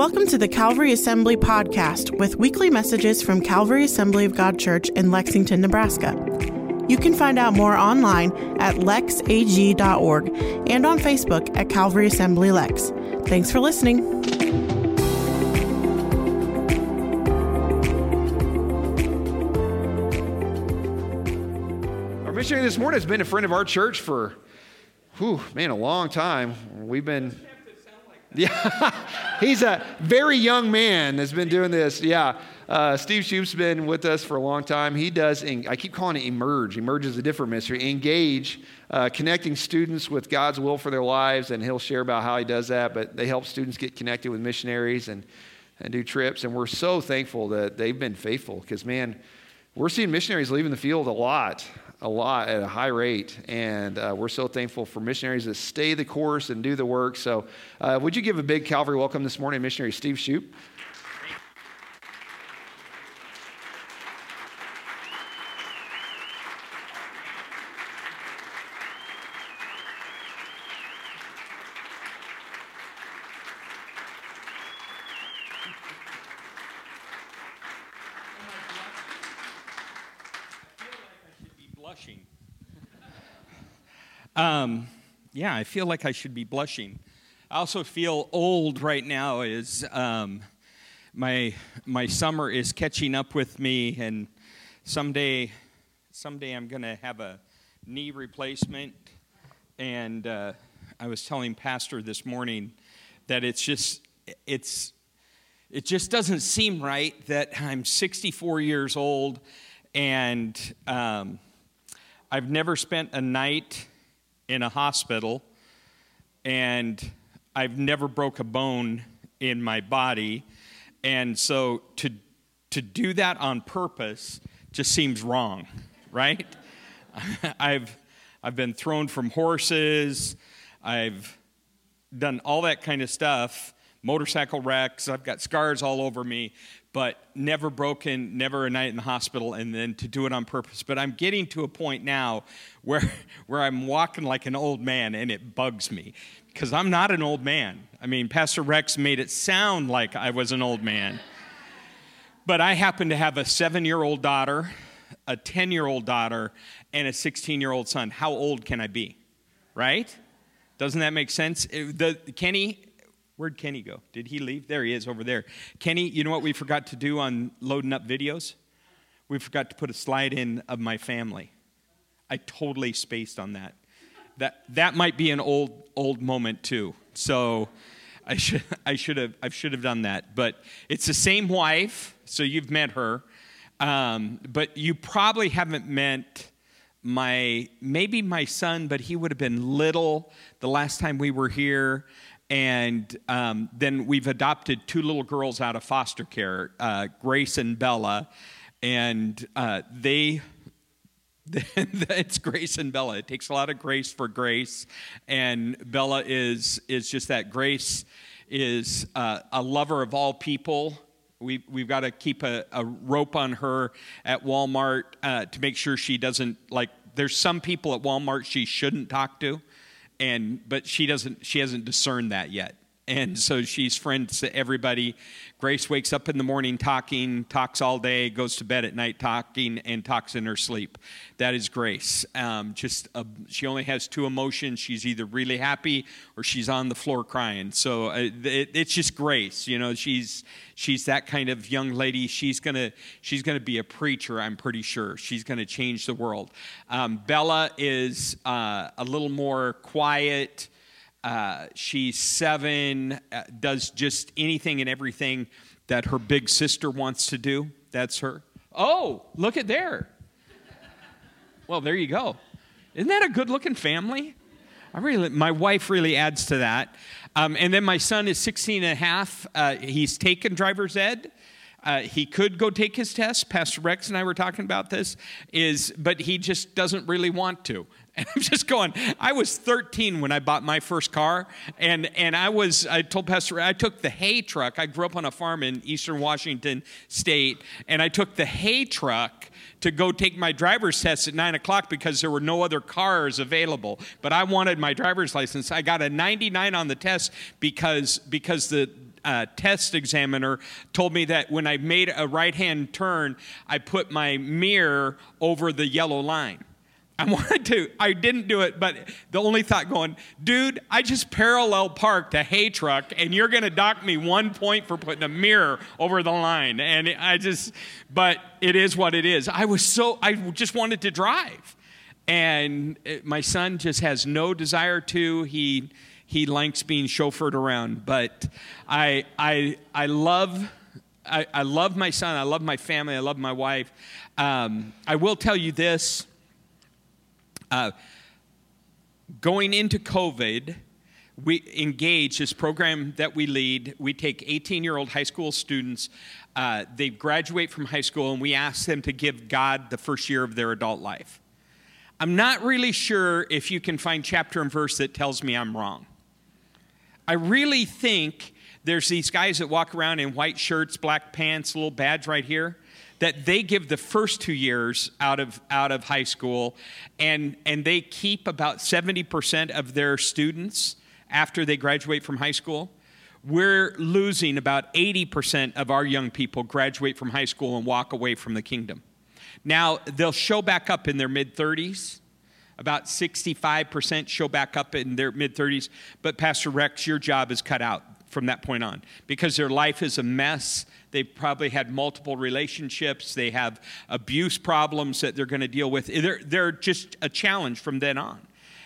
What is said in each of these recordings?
Welcome to the Calvary Assembly podcast with weekly messages from Calvary Assembly of God Church in Lexington, Nebraska. You can find out more online at lexag.org and on Facebook at Calvary Assembly Lex. Thanks for listening. Our missionary this morning has been a friend of our church for, whew, man, a long time. We've been. Yeah, he's a very young man that's been doing this. Yeah, uh, Steve Shoop's been with us for a long time. He does, I keep calling it Emerge. Emerge is a different mystery. Engage, uh, connecting students with God's will for their lives, and he'll share about how he does that. But they help students get connected with missionaries and, and do trips. And we're so thankful that they've been faithful because, man, we're seeing missionaries leaving the field a lot a lot at a high rate. And uh, we're so thankful for missionaries that stay the course and do the work. So, uh, would you give a big Calvary welcome this morning, missionary Steve Shoop? Um, yeah, I feel like I should be blushing. I also feel old right now as um, my, my summer is catching up with me, and someday, someday I'm going to have a knee replacement. And uh, I was telling Pastor this morning that it's just, it's, it just doesn't seem right that I'm 64 years old and um, I've never spent a night in a hospital, and I've never broke a bone in my body. And so to, to do that on purpose just seems wrong, right? I've, I've been thrown from horses, I've done all that kind of stuff, motorcycle wrecks, I've got scars all over me, but never broken, never a night in the hospital, and then to do it on purpose. But I'm getting to a point now where, where I'm walking like an old man, and it bugs me because I'm not an old man. I mean, Pastor Rex made it sound like I was an old man. But I happen to have a seven year old daughter, a 10 year old daughter, and a 16 year old son. How old can I be? Right? Doesn't that make sense? The, Kenny Where'd Kenny go? Did he leave? There he is over there. Kenny, you know what we forgot to do on loading up videos? We forgot to put a slide in of my family. I totally spaced on that. That that might be an old old moment too. So I should I should have I should have done that. But it's the same wife, so you've met her. Um, but you probably haven't met my maybe my son, but he would have been little the last time we were here. And um, then we've adopted two little girls out of foster care, uh, Grace and Bella. And uh, they, it's Grace and Bella. It takes a lot of grace for Grace. And Bella is, is just that. Grace is uh, a lover of all people. We, we've got to keep a, a rope on her at Walmart uh, to make sure she doesn't, like, there's some people at Walmart she shouldn't talk to and but she doesn't she hasn't discerned that yet and so she's friends to everybody. Grace wakes up in the morning talking talks all day goes to bed at night talking and talks in her sleep. That is grace. Um, just a, she only has two emotions. She's either really happy or she's on the floor crying. So uh, it, it's just grace you know she's she's that kind of young lady. She's gonna she's gonna be a preacher i'm pretty sure. She's gonna change the world. Um, bella is uh, a little more quiet uh, she's seven, uh, does just anything and everything that her big sister wants to do. That's her. Oh, look at there. Well, there you go. Isn't that a good looking family? I really, my wife really adds to that. Um, and then my son is 16 and a half. Uh, he's taken driver's ed. Uh, he could go take his test. Pastor Rex and I were talking about this. Is but he just doesn't really want to. And I'm just going, I was 13 when I bought my first car. And, and I was, I told Pastor, I took the hay truck. I grew up on a farm in eastern Washington state. And I took the hay truck to go take my driver's test at 9 o'clock because there were no other cars available. But I wanted my driver's license. I got a 99 on the test because, because the, uh, test examiner told me that when I made a right hand turn, I put my mirror over the yellow line. I wanted to, I didn't do it, but the only thought going, dude, I just parallel parked a hay truck and you're going to dock me one point for putting a mirror over the line. And I just, but it is what it is. I was so, I just wanted to drive. And my son just has no desire to. He, he likes being chauffeured around. But I, I, I love, I, I love my son. I love my family. I love my wife. Um, I will tell you this uh, going into COVID, we engage this program that we lead. We take 18 year old high school students. Uh, they graduate from high school, and we ask them to give God the first year of their adult life. I'm not really sure if you can find chapter and verse that tells me I'm wrong. I really think there's these guys that walk around in white shirts, black pants, little badge right here that they give the first two years out of, out of high school, and, and they keep about 70% of their students after they graduate from high school. We're losing about 80% of our young people graduate from high school and walk away from the kingdom. Now, they'll show back up in their mid 30s. About 65% show back up in their mid 30s. But, Pastor Rex, your job is cut out from that point on because their life is a mess. They've probably had multiple relationships. They have abuse problems that they're going to deal with. They're, they're just a challenge from then on.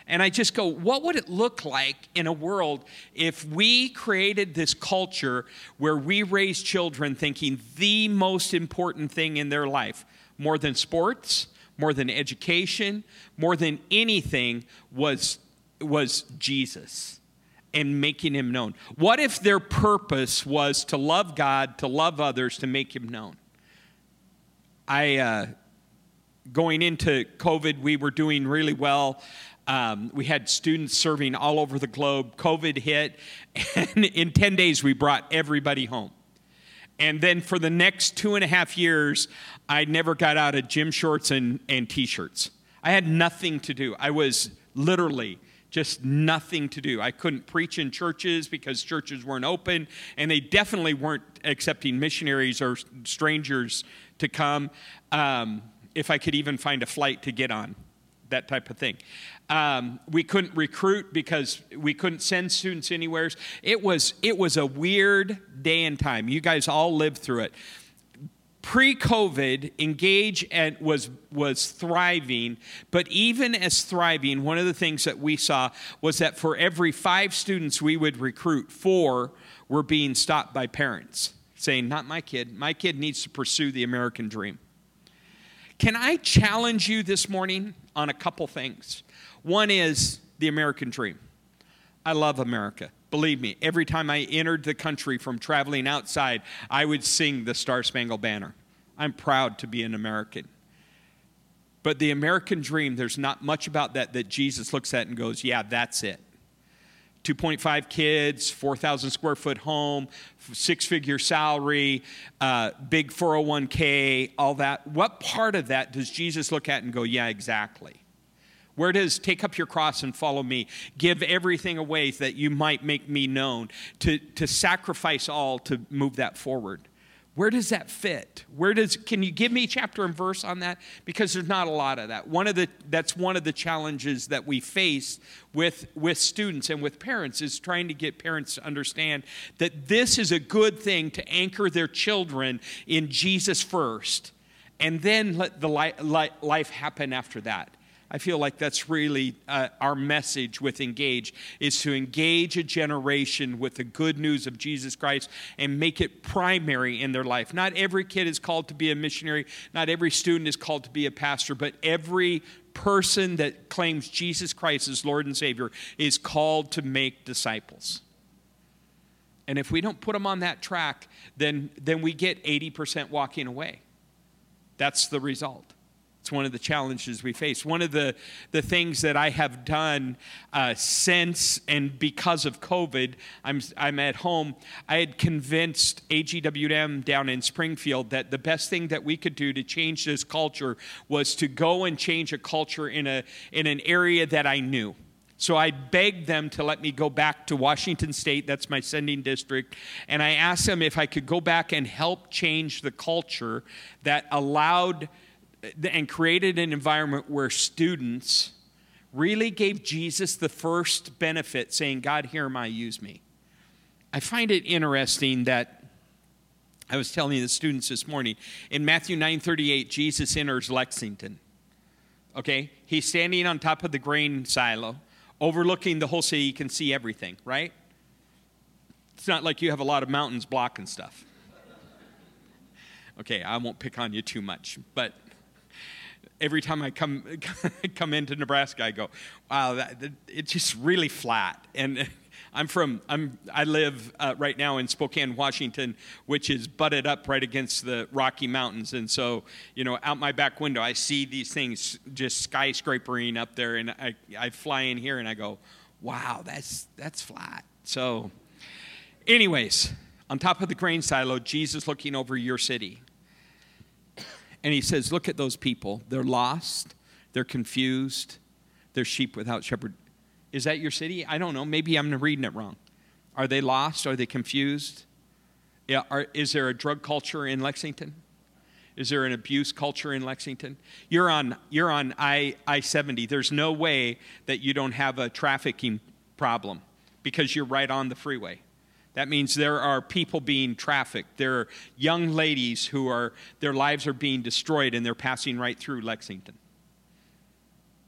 And I just go, what would it look like in a world if we created this culture where we raise children thinking the most important thing in their life, more than sports, more than education, more than anything, was, was Jesus? And making him known? What if their purpose was to love God, to love others, to make him known? I, uh, going into COVID, we were doing really well. Um, we had students serving all over the globe. COVID hit, and in 10 days, we brought everybody home. And then for the next two and a half years, I never got out of gym shorts and, and t shirts. I had nothing to do. I was literally just nothing to do. I couldn't preach in churches because churches weren't open, and they definitely weren't accepting missionaries or strangers to come um, if I could even find a flight to get on, that type of thing. Um, we couldn't recruit because we couldn't send students anywhere. It was, it was a weird day and time. You guys all lived through it pre-covid engage and was was thriving but even as thriving one of the things that we saw was that for every five students we would recruit four were being stopped by parents saying not my kid. My kid needs to pursue the american dream. Can i challenge you this morning on a couple things? One is the american dream i love america Believe me, every time I entered the country from traveling outside, I would sing the Star Spangled Banner. I'm proud to be an American. But the American dream, there's not much about that that Jesus looks at and goes, yeah, that's it. 2.5 kids, 4,000 square foot home, six figure salary, uh, big 401k, all that. What part of that does Jesus look at and go, yeah, exactly? Where does take up your cross and follow me? Give everything away that you might make me known, to, to sacrifice all to move that forward. Where does that fit? Where does can you give me chapter and verse on that? Because there's not a lot of that. One of the that's one of the challenges that we face with with students and with parents is trying to get parents to understand that this is a good thing to anchor their children in Jesus first and then let the life happen after that. I feel like that's really uh, our message with Engage is to engage a generation with the good news of Jesus Christ and make it primary in their life. Not every kid is called to be a missionary, not every student is called to be a pastor, but every person that claims Jesus Christ as Lord and Savior is called to make disciples. And if we don't put them on that track, then, then we get 80% walking away. That's the result. It's one of the challenges we face. One of the, the things that I have done uh, since and because of COVID, I'm, I'm at home, I had convinced AGWM down in Springfield that the best thing that we could do to change this culture was to go and change a culture in, a, in an area that I knew. So I begged them to let me go back to Washington State, that's my sending district, and I asked them if I could go back and help change the culture that allowed and created an environment where students really gave Jesus the first benefit, saying, God, am I, use me. I find it interesting that I was telling the students this morning in Matthew 9:38 Jesus enters Lexington. Okay? He's standing on top of the grain silo, overlooking the whole city, you can see everything, right? It's not like you have a lot of mountains blocking stuff. Okay, I won't pick on you too much, but every time I come come into Nebraska, I go, "Wow, that, it's just really flat." And I'm from I'm I live uh, right now in Spokane, Washington, which is butted up right against the Rocky Mountains, and so you know, out my back window, I see these things just skyscrapering up there, and I I fly in here and I go, "Wow, that's that's flat." So, anyways, on top of the grain silo, Jesus looking over your city. And he says, Look at those people. They're lost, they're confused, they're sheep without shepherd. Is that your city? I don't know. Maybe I'm reading it wrong. Are they lost? Are they confused? Is there a drug culture in Lexington? Is there an abuse culture in Lexington? You're on, you're on I, I 70. There's no way that you don't have a trafficking problem because you're right on the freeway. That means there are people being trafficked. There are young ladies who are, their lives are being destroyed and they're passing right through Lexington.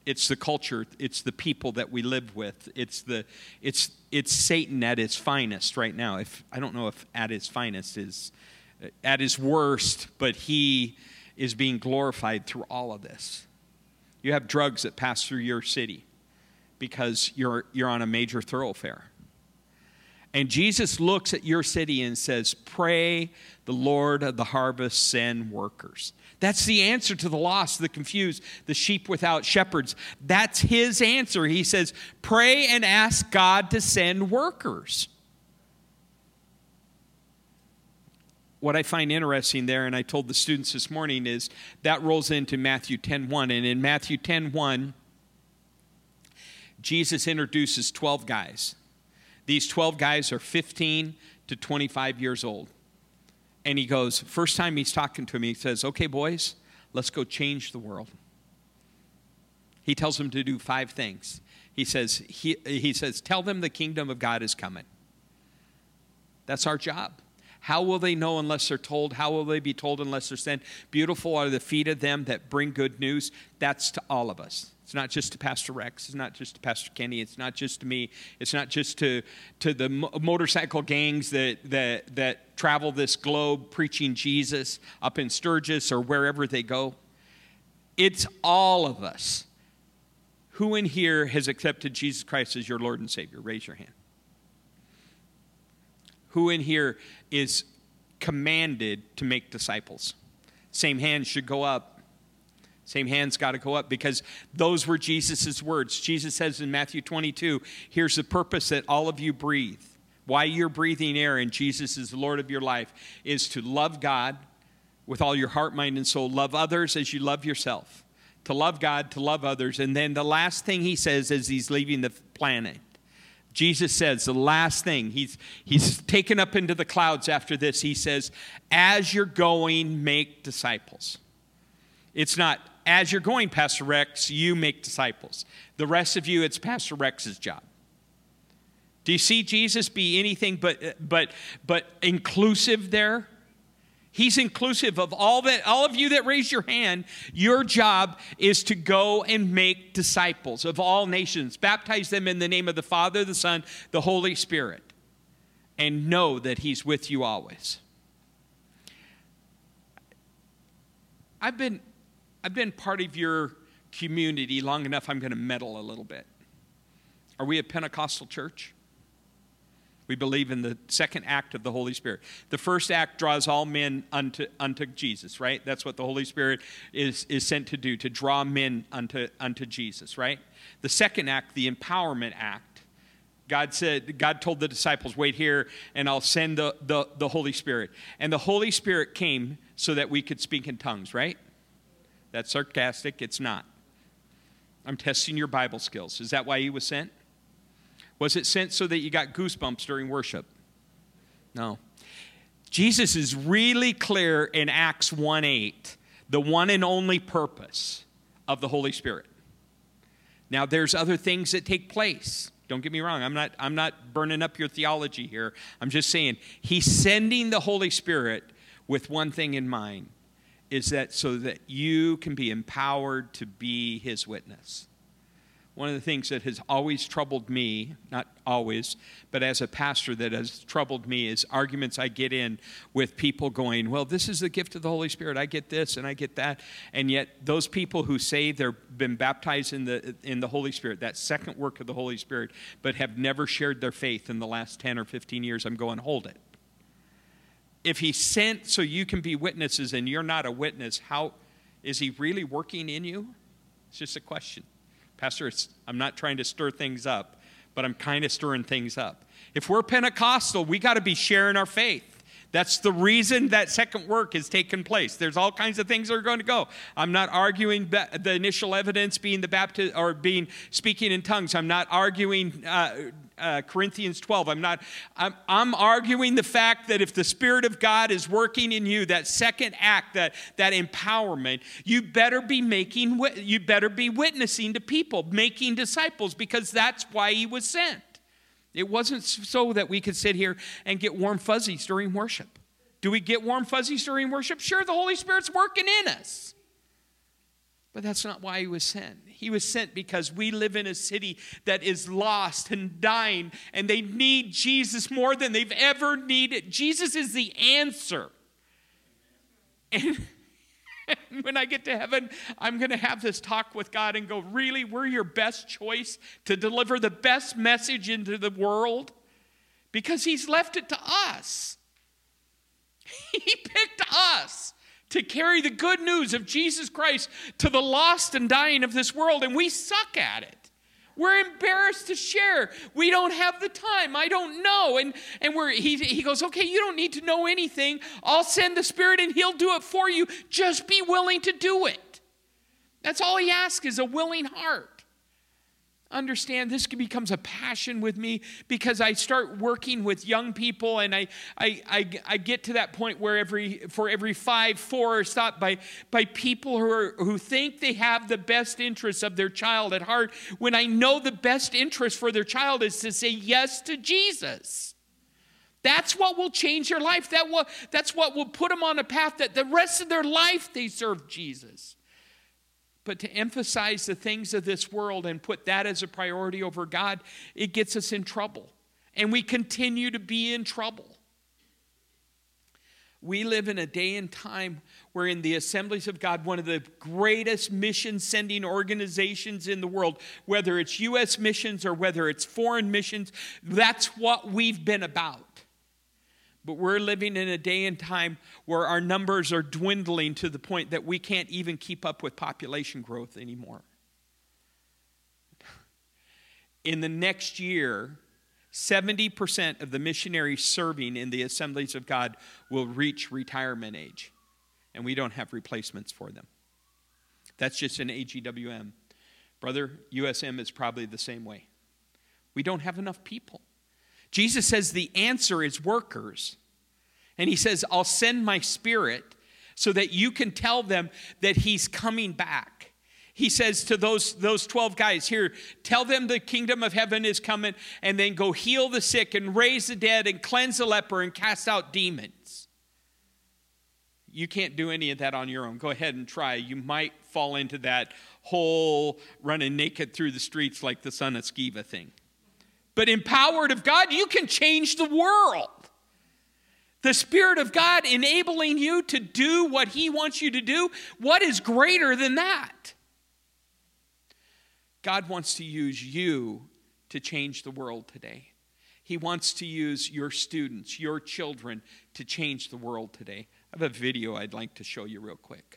It's the culture it's the people that we live with. It's the it's it's satan at its finest right now. If i don't know if at his finest is at his worst but he is being glorified through all of this. You have drugs that pass through your city because you're you're on a major thoroughfare and Jesus looks at your city and says, Pray the Lord of the harvest send workers. That's the answer to the lost, the confused, the sheep without shepherds. That's his answer. He says, Pray and ask God to send workers. What I find interesting there, and I told the students this morning, is that rolls into Matthew 10 1. And in Matthew 10 1, Jesus introduces 12 guys these 12 guys are 15 to 25 years old. And he goes, first time he's talking to me, he says, Okay, boys, let's go change the world. He tells them to do five things. He says, he, he says, Tell them the kingdom of God is coming. That's our job. How will they know unless they're told? How will they be told unless they're sent? Beautiful are the feet of them that bring good news. That's to all of us. It's not just to Pastor Rex. It's not just to Pastor Kenny. It's not just to me. It's not just to, to the motorcycle gangs that, that, that travel this globe preaching Jesus up in Sturgis or wherever they go. It's all of us. Who in here has accepted Jesus Christ as your Lord and Savior? Raise your hand. Who in here is commanded to make disciples? Same hand should go up. Same hand's got to go up because those were Jesus' words. Jesus says in Matthew 22 here's the purpose that all of you breathe. Why you're breathing air and Jesus is the Lord of your life is to love God with all your heart, mind, and soul. Love others as you love yourself. To love God, to love others. And then the last thing he says as he's leaving the planet Jesus says the last thing, he's, he's taken up into the clouds after this. He says, As you're going, make disciples. It's not as you're going, Pastor Rex, you make disciples. The rest of you, it's Pastor Rex's job. Do you see Jesus be anything but, but, but inclusive there? He's inclusive of all that all of you that raise your hand. Your job is to go and make disciples of all nations. Baptize them in the name of the Father, the Son, the Holy Spirit. And know that he's with you always. I've been I've been part of your community long enough, I'm going to meddle a little bit. Are we a Pentecostal church? We believe in the second act of the Holy Spirit. The first act draws all men unto, unto Jesus, right? That's what the Holy Spirit is, is sent to do, to draw men unto, unto Jesus, right? The second act, the empowerment act, God said, God told the disciples, wait here and I'll send the, the, the Holy Spirit. And the Holy Spirit came so that we could speak in tongues, right? That's sarcastic. It's not. I'm testing your Bible skills. Is that why he was sent? Was it sent so that you got goosebumps during worship? No. Jesus is really clear in Acts 1 8, the one and only purpose of the Holy Spirit. Now, there's other things that take place. Don't get me wrong. I'm not, I'm not burning up your theology here. I'm just saying he's sending the Holy Spirit with one thing in mind is that so that you can be empowered to be his witness. One of the things that has always troubled me, not always, but as a pastor that has troubled me is arguments I get in with people going, Well, this is the gift of the Holy Spirit. I get this and I get that. And yet, those people who say they've been baptized in the, in the Holy Spirit, that second work of the Holy Spirit, but have never shared their faith in the last 10 or 15 years, I'm going, Hold it. If He sent so you can be witnesses and you're not a witness, how is He really working in you? It's just a question. Pastor, I'm not trying to stir things up, but I'm kind of stirring things up. If we're Pentecostal, we got to be sharing our faith. That's the reason that second work has taken place. There's all kinds of things that are going to go. I'm not arguing the initial evidence being the baptism or being speaking in tongues. I'm not arguing uh, uh, Corinthians 12. I'm not, I'm, I'm arguing the fact that if the Spirit of God is working in you, that second act, that, that empowerment, you better be making, you better be witnessing to people, making disciples, because that's why He was sent. It wasn't so that we could sit here and get warm fuzzies during worship. Do we get warm fuzzies during worship? Sure, the Holy Spirit's working in us. But that's not why he was sent. He was sent because we live in a city that is lost and dying, and they need Jesus more than they've ever needed. Jesus is the answer. And, when I get to heaven, I'm going to have this talk with God and go, Really, we're your best choice to deliver the best message into the world? Because He's left it to us. He picked us to carry the good news of Jesus Christ to the lost and dying of this world, and we suck at it. We're embarrassed to share. We don't have the time. I don't know. And, and we're, he, he goes, Okay, you don't need to know anything. I'll send the Spirit and He'll do it for you. Just be willing to do it. That's all He asks is a willing heart understand this becomes a passion with me because I start working with young people and I, I, I, I, get to that point where every for every five, four are stopped by, by people who, are, who think they have the best interests of their child at heart when I know the best interest for their child is to say yes to Jesus. That's what will change their life. That will, that's what will put them on a path that the rest of their life they serve Jesus. But to emphasize the things of this world and put that as a priority over God, it gets us in trouble. And we continue to be in trouble. We live in a day and time where, in the assemblies of God, one of the greatest mission sending organizations in the world, whether it's U.S. missions or whether it's foreign missions, that's what we've been about. But we're living in a day and time where our numbers are dwindling to the point that we can't even keep up with population growth anymore. In the next year, 70% of the missionaries serving in the assemblies of God will reach retirement age, and we don't have replacements for them. That's just an AGWM. Brother, USM is probably the same way. We don't have enough people. Jesus says the answer is workers. And he says, I'll send my spirit so that you can tell them that he's coming back. He says to those, those 12 guys, Here, tell them the kingdom of heaven is coming, and then go heal the sick and raise the dead and cleanse the leper and cast out demons. You can't do any of that on your own. Go ahead and try. You might fall into that whole running naked through the streets like the son of Sceva thing. But empowered of God, you can change the world. The Spirit of God enabling you to do what He wants you to do. What is greater than that? God wants to use you to change the world today. He wants to use your students, your children, to change the world today. I have a video I'd like to show you real quick.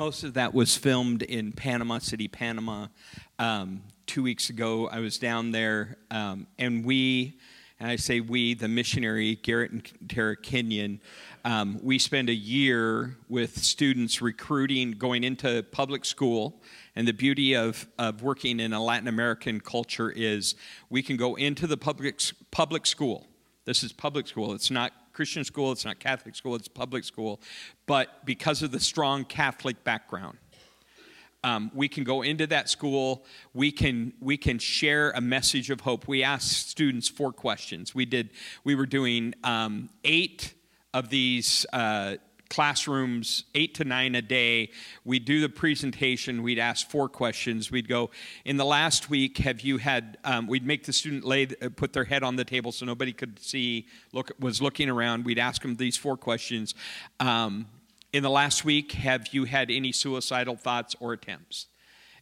Most of that was filmed in Panama City, Panama. Um, two weeks ago, I was down there, um, and we, and I say we, the missionary Garrett and Tara Kenyon, um, we spend a year with students recruiting, going into public school. And the beauty of, of working in a Latin American culture is we can go into the public, public school. This is public school. It's not Christian school, it's not Catholic school, it's public school. But because of the strong Catholic background, um, we can go into that school we can we can share a message of hope we ask students four questions we did we were doing um, eight of these uh, classrooms, eight to nine a day. We'd do the presentation. We'd ask four questions. We'd go, in the last week, have you had, um, we'd make the student lay, uh, put their head on the table so nobody could see, look, was looking around. We'd ask them these four questions. Um, in the last week, have you had any suicidal thoughts or attempts?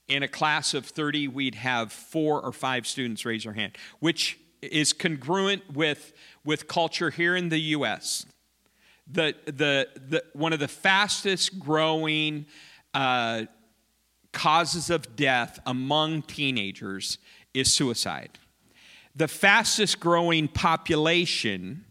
In a class of 30, we'd have four or five students raise their hand, which is congruent with, with culture here in the U.S the, the, the, one of the fastest growing uh, causes of death among teenagers is suicide. The fastest growing population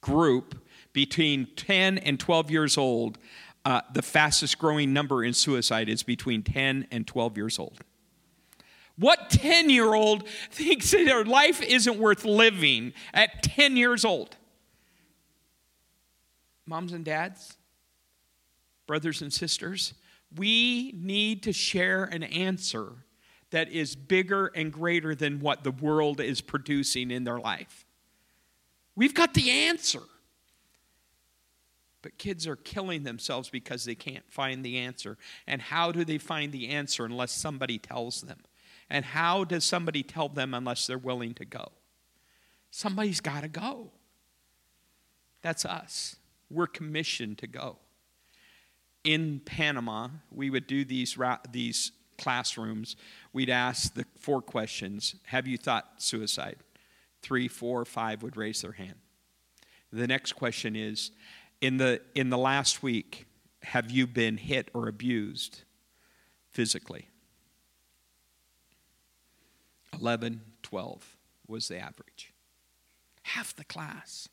group between 10 and 12 years old, uh, the fastest growing number in suicide is between 10 and 12 years old. What 10 year old thinks that their life isn't worth living at 10 years old? Moms and dads, brothers and sisters, we need to share an answer that is bigger and greater than what the world is producing in their life. We've got the answer. But kids are killing themselves because they can't find the answer. And how do they find the answer unless somebody tells them? And how does somebody tell them unless they're willing to go? Somebody's got to go. That's us we're commissioned to go. In Panama, we would do these, these classrooms. We'd ask the four questions Have you thought suicide? Three, four, five would raise their hand. The next question is In the, in the last week, have you been hit or abused physically? 11, 12 was the average. Half the class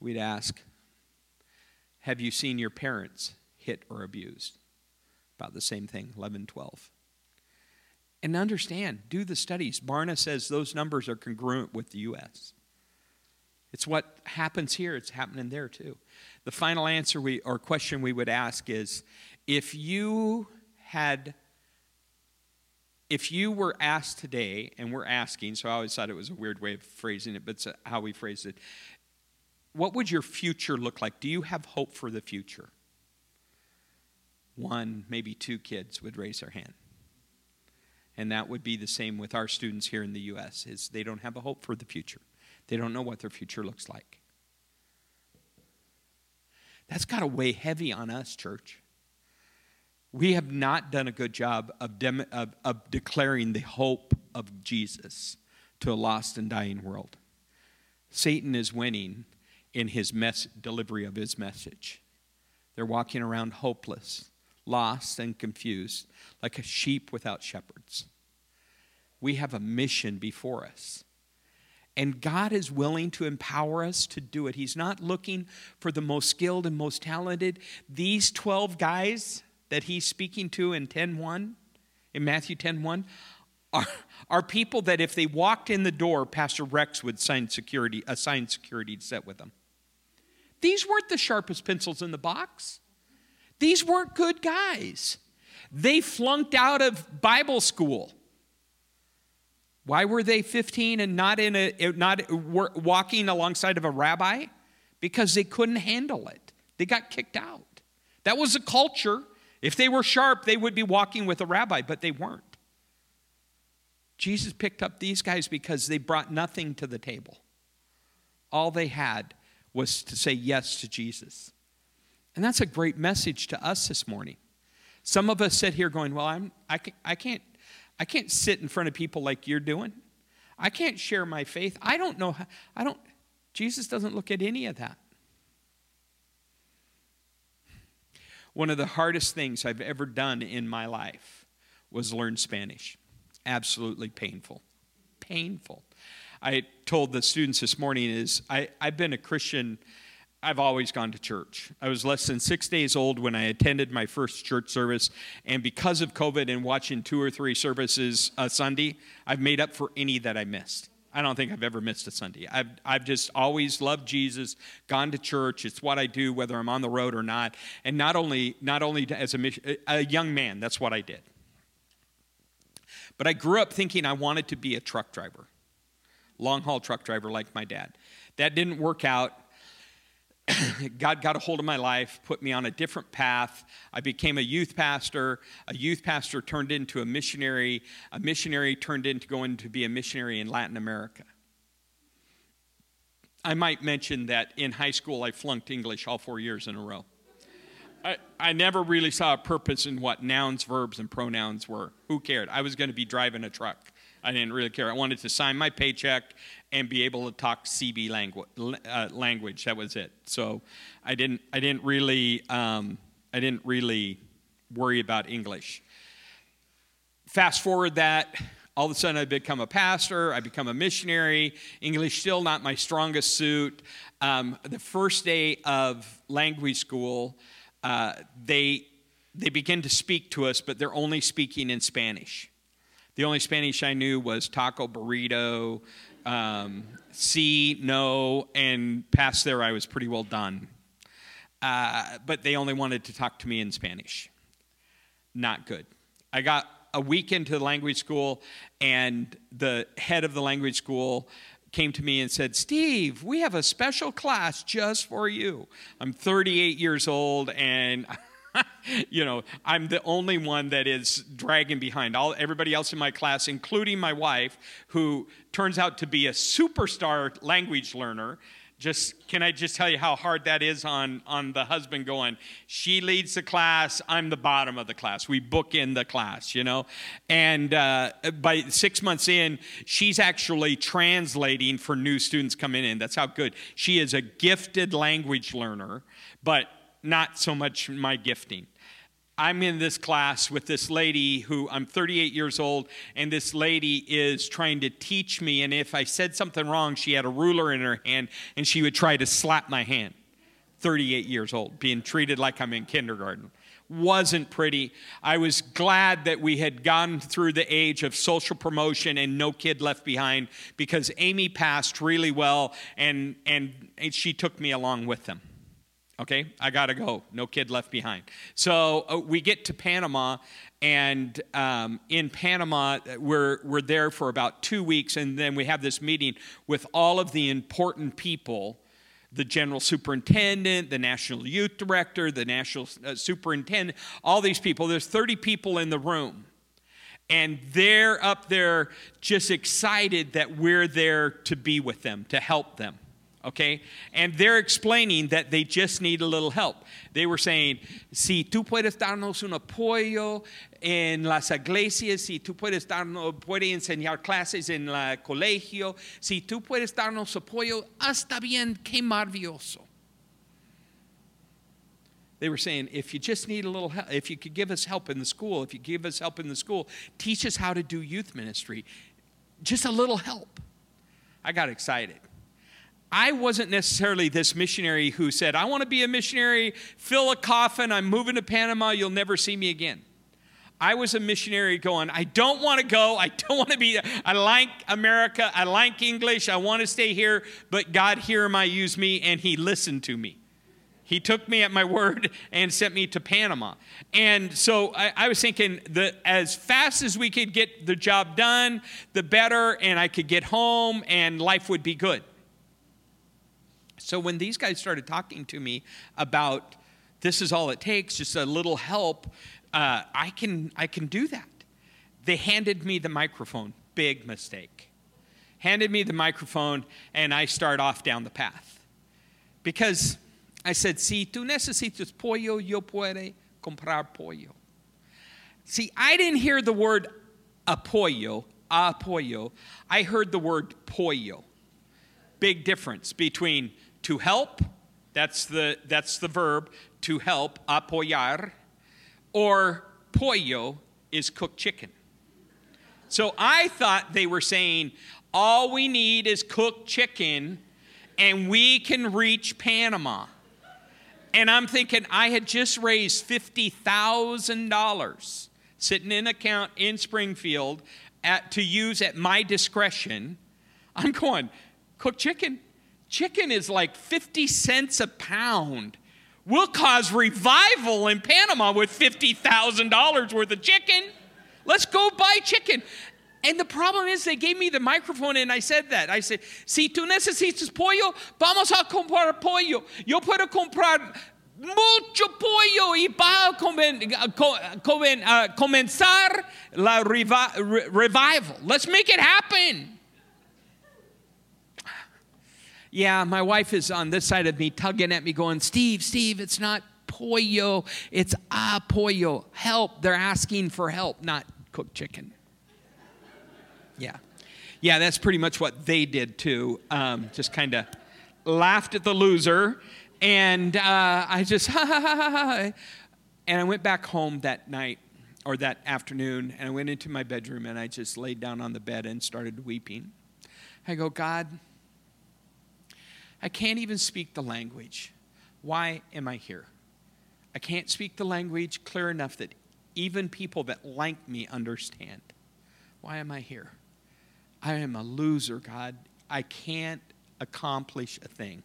we'd ask, Have you seen your parents hit or abused? About the same thing, 11, 12. And understand, do the studies. Barna says those numbers are congruent with the U.S. It's what happens here, it's happening there too. The final answer we, or question we would ask is if you had if you were asked today, and we're asking, so I always thought it was a weird way of phrasing it, but it's how we phrased it what would your future look like? Do you have hope for the future? One, maybe two kids would raise their hand. And that would be the same with our students here in the US is they don't have a hope for the future. They don't know what their future looks like. That's got to weigh heavy on us, church. We have not done a good job of, dem- of, of declaring the hope of Jesus to a lost and dying world. Satan is winning in his mess- delivery of his message. They're walking around hopeless, lost, and confused, like a sheep without shepherds. We have a mission before us. And God is willing to empower us to do it. He's not looking for the most skilled and most talented. These 12 guys that he's speaking to in 10:1, in Matthew 10:1, are, are people that if they walked in the door, Pastor Rex would sign security, assign security to sit with them. These weren't the sharpest pencils in the box. These weren't good guys. They flunked out of Bible school. Why were they 15 and not in a eh, not walking alongside of a rabbi? Because they couldn't handle it. They got kicked out. That was a culture. If they were sharp, they would be walking with a rabbi, but they weren't. Jesus picked up these guys because they brought nothing to the table. All they had was to say yes to Jesus. And that's a great message to us this morning. Some of us sit here going, Well, I'm, I, can, I, can't, I can't sit in front of people like you're doing. I can't share my faith. I don't know how, I don't, Jesus doesn't look at any of that. One of the hardest things I've ever done in my life was learn Spanish. Absolutely painful. Painful. I told the students this morning is I, I've been a Christian I've always gone to church. I was less than six days old when I attended my first church service, and because of COVID and watching two or three services a Sunday, I've made up for any that I missed. I don't think I've ever missed a Sunday. I've, I've just always loved Jesus, gone to church. It's what I do, whether I'm on the road or not. And not only, not only as a, a young man, that's what I did. But I grew up thinking I wanted to be a truck driver, long haul truck driver like my dad. That didn't work out. God got a hold of my life, put me on a different path. I became a youth pastor. A youth pastor turned into a missionary. A missionary turned into going to be a missionary in Latin America. I might mention that in high school I flunked English all four years in a row. I, I never really saw a purpose in what nouns, verbs, and pronouns were. Who cared? I was going to be driving a truck. I didn't really care. I wanted to sign my paycheck and be able to talk CB language. Uh, language. That was it. So I didn't. I didn't really. Um, I didn't really worry about English. Fast forward that. All of a sudden, I become a pastor. I become a missionary. English still not my strongest suit. Um, the first day of language school, uh, they they begin to speak to us, but they're only speaking in Spanish. The only Spanish I knew was taco burrito, um, see, no, and past there I was pretty well done. Uh, but they only wanted to talk to me in Spanish. Not good. I got a week into the language school, and the head of the language school came to me and said, Steve, we have a special class just for you. I'm 38 years old, and you know, I'm the only one that is dragging behind all everybody else in my class, including my wife, who turns out to be a superstar language learner. Just can I just tell you how hard that is on on the husband going? She leads the class. I'm the bottom of the class. We book in the class, you know. And uh, by six months in, she's actually translating for new students coming in. That's how good she is. A gifted language learner, but not so much my gifting. I'm in this class with this lady who I'm 38 years old, and this lady is trying to teach me. And if I said something wrong, she had a ruler in her hand and she would try to slap my hand. 38 years old, being treated like I'm in kindergarten. Wasn't pretty. I was glad that we had gone through the age of social promotion and no kid left behind because Amy passed really well and, and she took me along with them. Okay, I gotta go. No kid left behind. So uh, we get to Panama, and um, in Panama, we're, we're there for about two weeks, and then we have this meeting with all of the important people the general superintendent, the national youth director, the national uh, superintendent, all these people. There's 30 people in the room. And they're up there just excited that we're there to be with them, to help them okay? And they're explaining that they just need a little help. They were saying, si tú puedes darnos un apoyo en las iglesias, si tú puedes darnos, puedes enseñar clases en el colegio, si tú puedes darnos apoyo, hasta bien, qué maravilloso. They were saying, if you just need a little help, if you could give us help in the school, if you give us help in the school, teach us how to do youth ministry. Just a little help. I got excited. I wasn't necessarily this missionary who said, I want to be a missionary, fill a coffin, I'm moving to Panama, you'll never see me again. I was a missionary going, I don't want to go. I don't want to be, I like America. I like English. I want to stay here. But God, am I, use me. And He listened to me. He took me at my word and sent me to Panama. And so I, I was thinking that as fast as we could get the job done, the better. And I could get home and life would be good. So when these guys started talking to me about this is all it takes, just a little help, uh, I can I can do that. They handed me the microphone. Big mistake. Handed me the microphone, and I start off down the path because I said, "Si tú necesitas pollo, yo puedo comprar pollo." See, I didn't hear the word apoyo, apoyo. I heard the word pollo big difference between to help, that's the, that's the verb, to help, apoyar, or pollo is cooked chicken. So I thought they were saying all we need is cooked chicken and we can reach Panama. And I'm thinking I had just raised $50,000 sitting in account in Springfield at, to use at my discretion. I'm going, cooked chicken. Chicken is like 50 cents a pound. We'll cause revival in Panama with $50,000 worth of chicken. Let's go buy chicken. And the problem is, they gave me the microphone and I said that. I said, si tú necesitas pollo, vamos a comprar pollo. Yo puedo comprar mucho pollo y va a uh, comenzar la revival. Let's make it happen. Yeah, my wife is on this side of me, tugging at me, going, Steve, Steve, it's not pollo, it's a pollo. Help. They're asking for help, not cooked chicken. Yeah. Yeah, that's pretty much what they did too. Um, just kind of laughed at the loser. And uh, I just, ha ha ha ha ha. And I went back home that night or that afternoon and I went into my bedroom and I just laid down on the bed and started weeping. I go, God, I can't even speak the language. Why am I here? I can't speak the language clear enough that even people that like me understand. Why am I here? I am a loser, God. I can't accomplish a thing.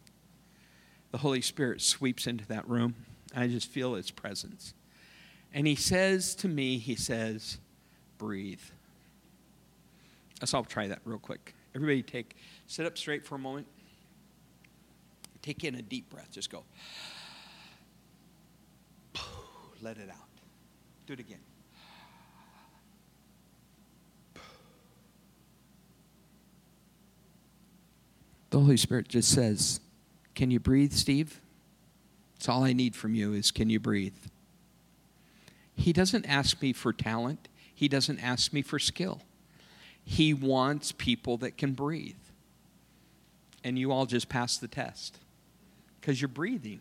The Holy Spirit sweeps into that room. I just feel His presence. And He says to me, He says, breathe. So I'll try that real quick. Everybody take, sit up straight for a moment. Take in a deep breath. Just go. Let it out. Do it again. The Holy Spirit just says, Can you breathe, Steve? It's all I need from you is can you breathe? He doesn't ask me for talent, He doesn't ask me for skill. He wants people that can breathe. And you all just passed the test because you're breathing.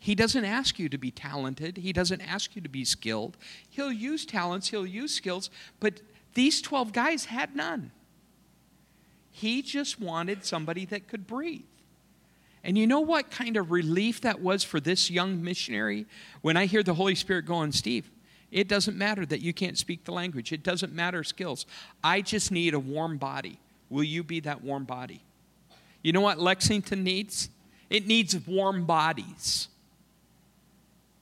He doesn't ask you to be talented. He doesn't ask you to be skilled. He'll use talents, he'll use skills, but these 12 guys had none. He just wanted somebody that could breathe. And you know what kind of relief that was for this young missionary when I hear the Holy Spirit going, Steve, it doesn't matter that you can't speak the language, it doesn't matter skills. I just need a warm body. Will you be that warm body? You know what Lexington needs? It needs warm bodies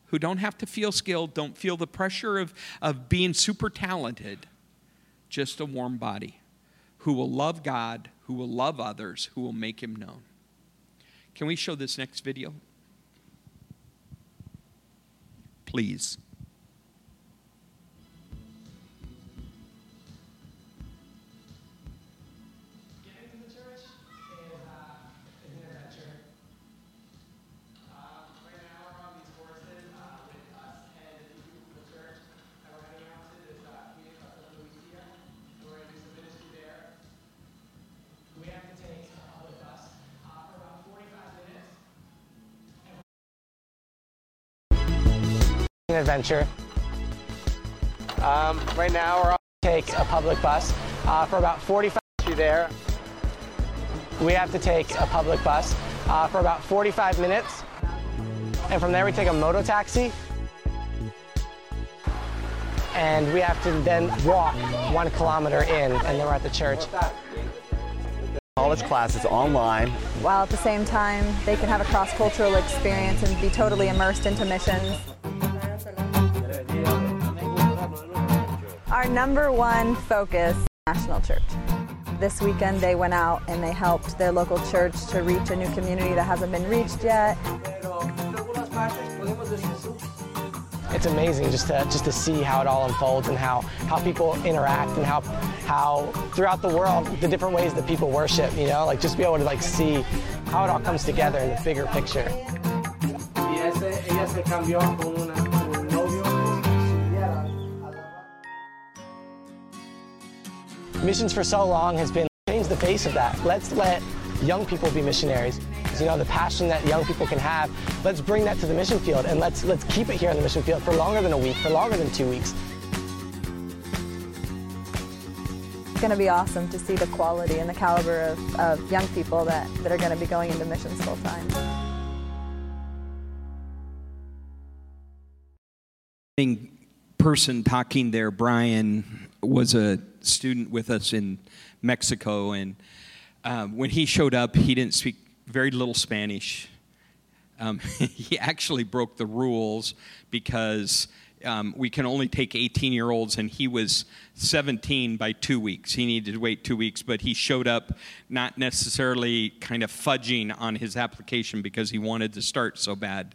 who don't have to feel skilled, don't feel the pressure of, of being super talented, just a warm body who will love God, who will love others, who will make Him known. Can we show this next video? Please. Adventure. Um, right now we're on take a public bus uh, for about 45 you there. We have to take a public bus uh, for about 45 minutes. And from there we take a moto taxi. And we have to then walk one kilometer in and then we're at the church. College classes online. While at the same time they can have a cross-cultural experience and be totally immersed into missions. Our number one focus, National Church. This weekend they went out and they helped their local church to reach a new community that hasn't been reached yet. It's amazing just to just to see how it all unfolds and how how people interact and how how throughout the world the different ways that people worship, you know, like just be able to like see how it all comes together in the bigger picture. Missions for so long has been change the face of that. Let's let young people be missionaries. You know, the passion that young people can have, let's bring that to the mission field and let's, let's keep it here on the mission field for longer than a week, for longer than two weeks. It's going to be awesome to see the quality and the caliber of, of young people that, that are going to be going into missions full time. person talking there, Brian, was a student with us in Mexico, and um, when he showed up, he didn't speak very little Spanish. Um, he actually broke the rules because um, we can only take 18 year olds, and he was 17 by two weeks. He needed to wait two weeks, but he showed up not necessarily kind of fudging on his application because he wanted to start so bad.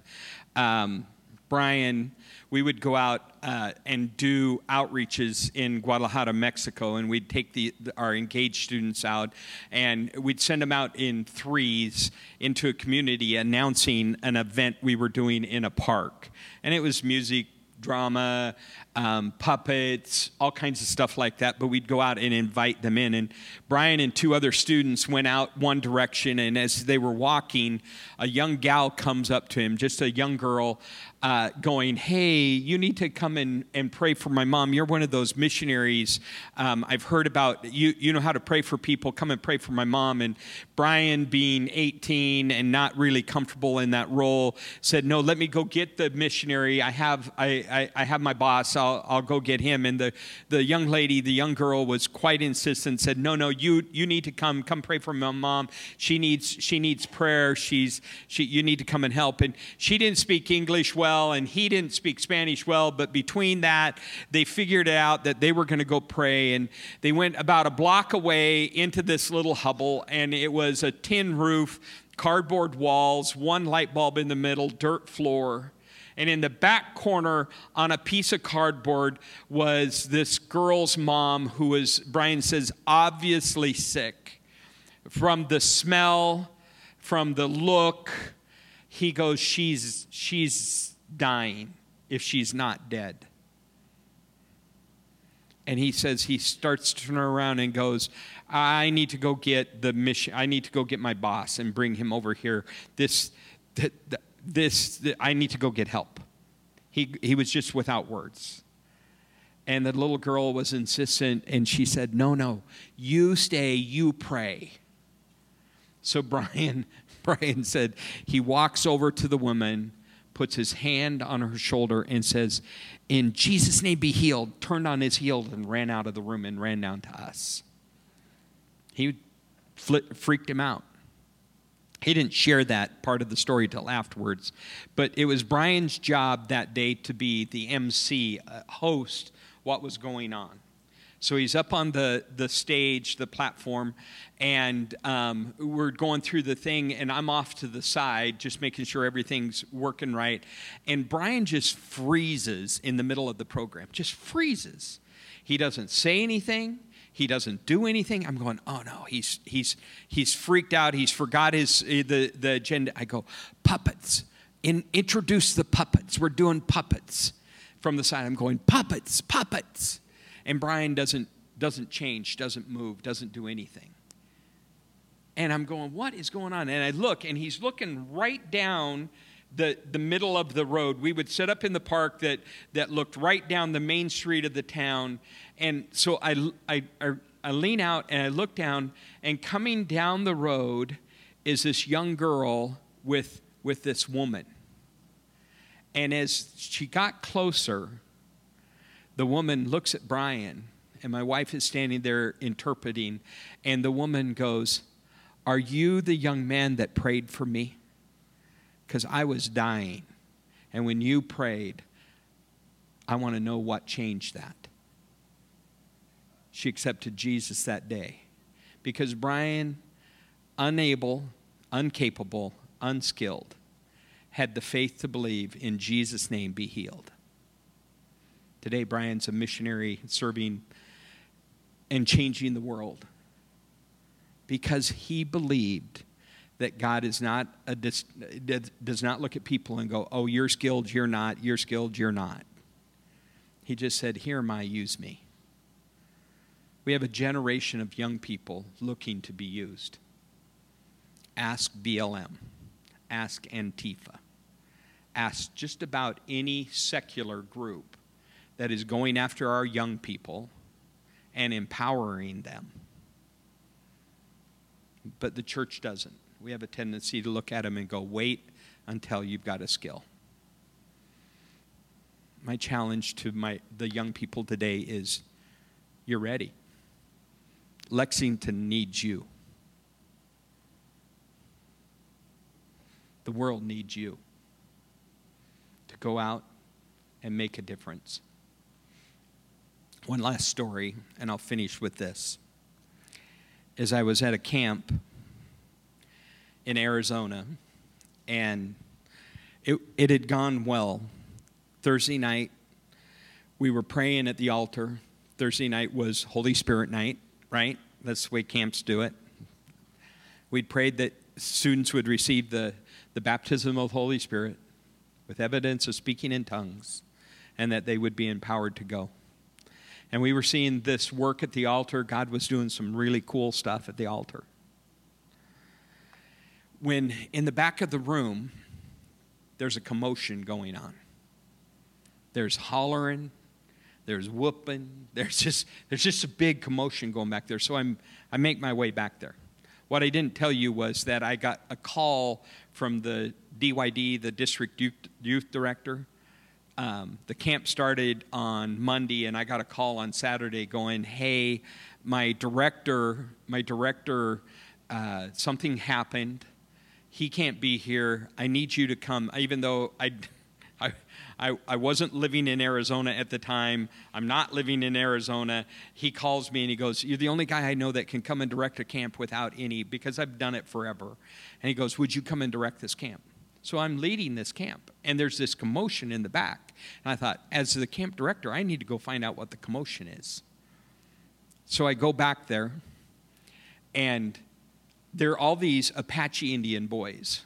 Um, Brian we would go out uh, and do outreaches in Guadalajara, Mexico, and we'd take the, our engaged students out and we'd send them out in threes into a community announcing an event we were doing in a park. And it was music, drama, um, puppets, all kinds of stuff like that. But we'd go out and invite them in. And Brian and two other students went out one direction. And as they were walking, a young gal comes up to him, just a young girl, uh, going, Hey, you need to come and, and pray for my mom. You're one of those missionaries. Um, I've heard about you, you know how to pray for people. Come and pray for my mom. And Brian, being 18 and not really comfortable in that role, said, No, let me go get the missionary. I have, I, I, I have my boss. I'll, I'll go get him. And the, the young lady, the young girl, was quite insistent, said, No, no, you, you need to come. Come pray for my mom. She needs, she needs prayer. She's, she, you need to come and help. And she didn't speak English well well, and he didn't speak Spanish well, but between that, they figured out that they were going to go pray. And they went about a block away into this little hovel, and it was a tin roof, cardboard walls, one light bulb in the middle, dirt floor. And in the back corner on a piece of cardboard was this girl's mom who was, Brian says, obviously sick from the smell, from the look. He goes, she's, she's dying if she's not dead. And he says he starts to turn around and goes, I need to go get the mission. I need to go get my boss and bring him over here. This, this, I need to go get help. He, he was just without words. And the little girl was insistent, and she said, No, no, you stay, you pray. So Brian, Brian said, he walks over to the woman puts his hand on her shoulder and says, In Jesus' name be healed, turned on his heel and ran out of the room and ran down to us. He freaked him out. He didn't share that part of the story till afterwards, but it was Brian's job that day to be the MC, uh, host what was going on. So he's up on the, the stage, the platform, and um, we're going through the thing, and I'm off to the side, just making sure everything's working right. And Brian just freezes in the middle of the program, just freezes. He doesn't say anything. He doesn't do anything. I'm going, oh no, he's he's he's freaked out. He's forgot his eh, the the agenda. I go, puppets. In, introduce the puppets. We're doing puppets. From the side, I'm going, puppets, puppets. And Brian doesn't, doesn't change, doesn't move, doesn't do anything. And I'm going, what is going on? And I look, and he's looking right down the, the middle of the road. We would set up in the park that, that looked right down the main street of the town. And so I, I, I, I lean out and I look down, and coming down the road is this young girl with, with this woman. And as she got closer, the woman looks at Brian, and my wife is standing there interpreting, and the woman goes, Are you the young man that prayed for me? Because I was dying. And when you prayed, I want to know what changed that. She accepted Jesus that day because Brian, unable, incapable, unskilled, had the faith to believe in Jesus' name be healed. Today, Brian's a missionary serving and changing the world because he believed that God is not a, does not look at people and go, "Oh, you're skilled, you're not. You're skilled, you're not." He just said, "Here am I, use me." We have a generation of young people looking to be used. ask BLM, ask Antifa, ask just about any secular group that is going after our young people and empowering them. But the church doesn't. We have a tendency to look at them and go, wait until you've got a skill. My challenge to my, the young people today is you're ready. Lexington needs you. The world needs you to go out and make a difference. One last story, and I'll finish with this. As I was at a camp in Arizona, and it, it had gone well. Thursday night, we were praying at the altar. Thursday night was Holy Spirit night, right? That's the way camps do it. We'd prayed that students would receive the, the baptism of Holy Spirit with evidence of speaking in tongues, and that they would be empowered to go and we were seeing this work at the altar. God was doing some really cool stuff at the altar. When in the back of the room, there's a commotion going on. There's hollering, there's whooping, there's just there's just a big commotion going back there. So I'm I make my way back there. What I didn't tell you was that I got a call from the DYD, the district youth, youth director, um, the camp started on Monday, and I got a call on Saturday going, "Hey, my director, my director, uh, something happened. He can't be here. I need you to come." Even though I, I, I, I wasn't living in Arizona at the time, I'm not living in Arizona. He calls me and he goes, "You're the only guy I know that can come and direct a camp without any, because I've done it forever." And he goes, "Would you come and direct this camp?" So I'm leading this camp, and there's this commotion in the back. And I thought, as the camp director, I need to go find out what the commotion is. So I go back there, and there are all these Apache Indian boys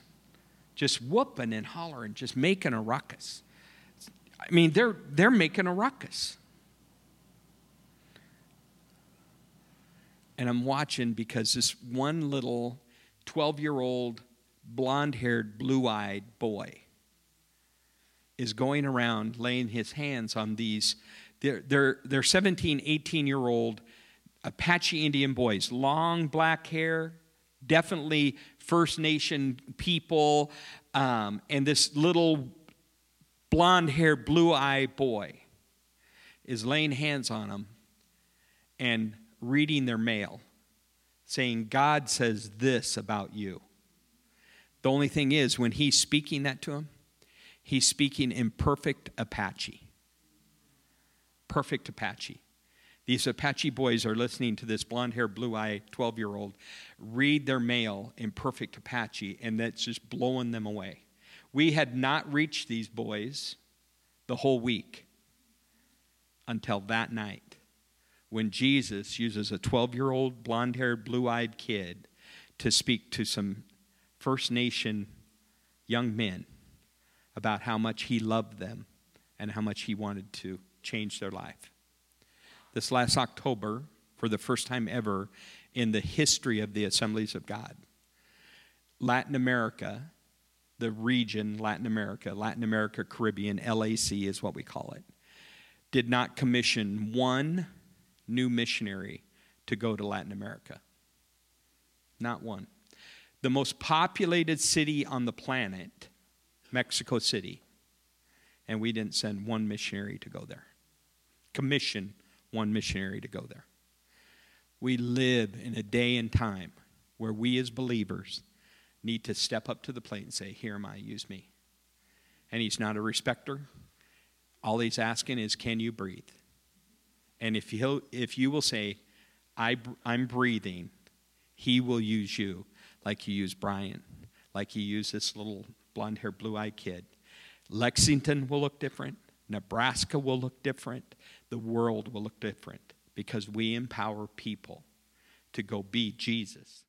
just whooping and hollering, just making a ruckus. I mean, they're, they're making a ruckus. And I'm watching because this one little 12 year old blonde haired, blue eyed boy is going around laying his hands on these. They're, they're, they're 17, 18 year old Apache Indian boys, long black hair, definitely First Nation people, um, and this little blonde haired, blue eyed boy is laying hands on them and reading their mail, saying, God says this about you. The only thing is, when he's speaking that to him, he's speaking in perfect Apache. Perfect Apache. These Apache boys are listening to this blonde haired, blue eyed 12 year old read their mail in perfect Apache, and that's just blowing them away. We had not reached these boys the whole week until that night when Jesus uses a 12 year old, blonde haired, blue eyed kid to speak to some First Nation young men about how much he loved them and how much he wanted to change their life. This last October, for the first time ever in the history of the Assemblies of God, Latin America, the region Latin America, Latin America Caribbean, LAC is what we call it, did not commission one new missionary to go to Latin America. Not one the most populated city on the planet, Mexico City, and we didn't send one missionary to go there. Commission one missionary to go there. We live in a day and time where we as believers need to step up to the plate and say, Here am I, use me. And he's not a respecter. All he's asking is, Can you breathe? And if, he'll, if you will say, I, I'm breathing, he will use you like you use Brian, like you use this little blonde haired, blue eyed kid. Lexington will look different. Nebraska will look different. The world will look different because we empower people to go be Jesus.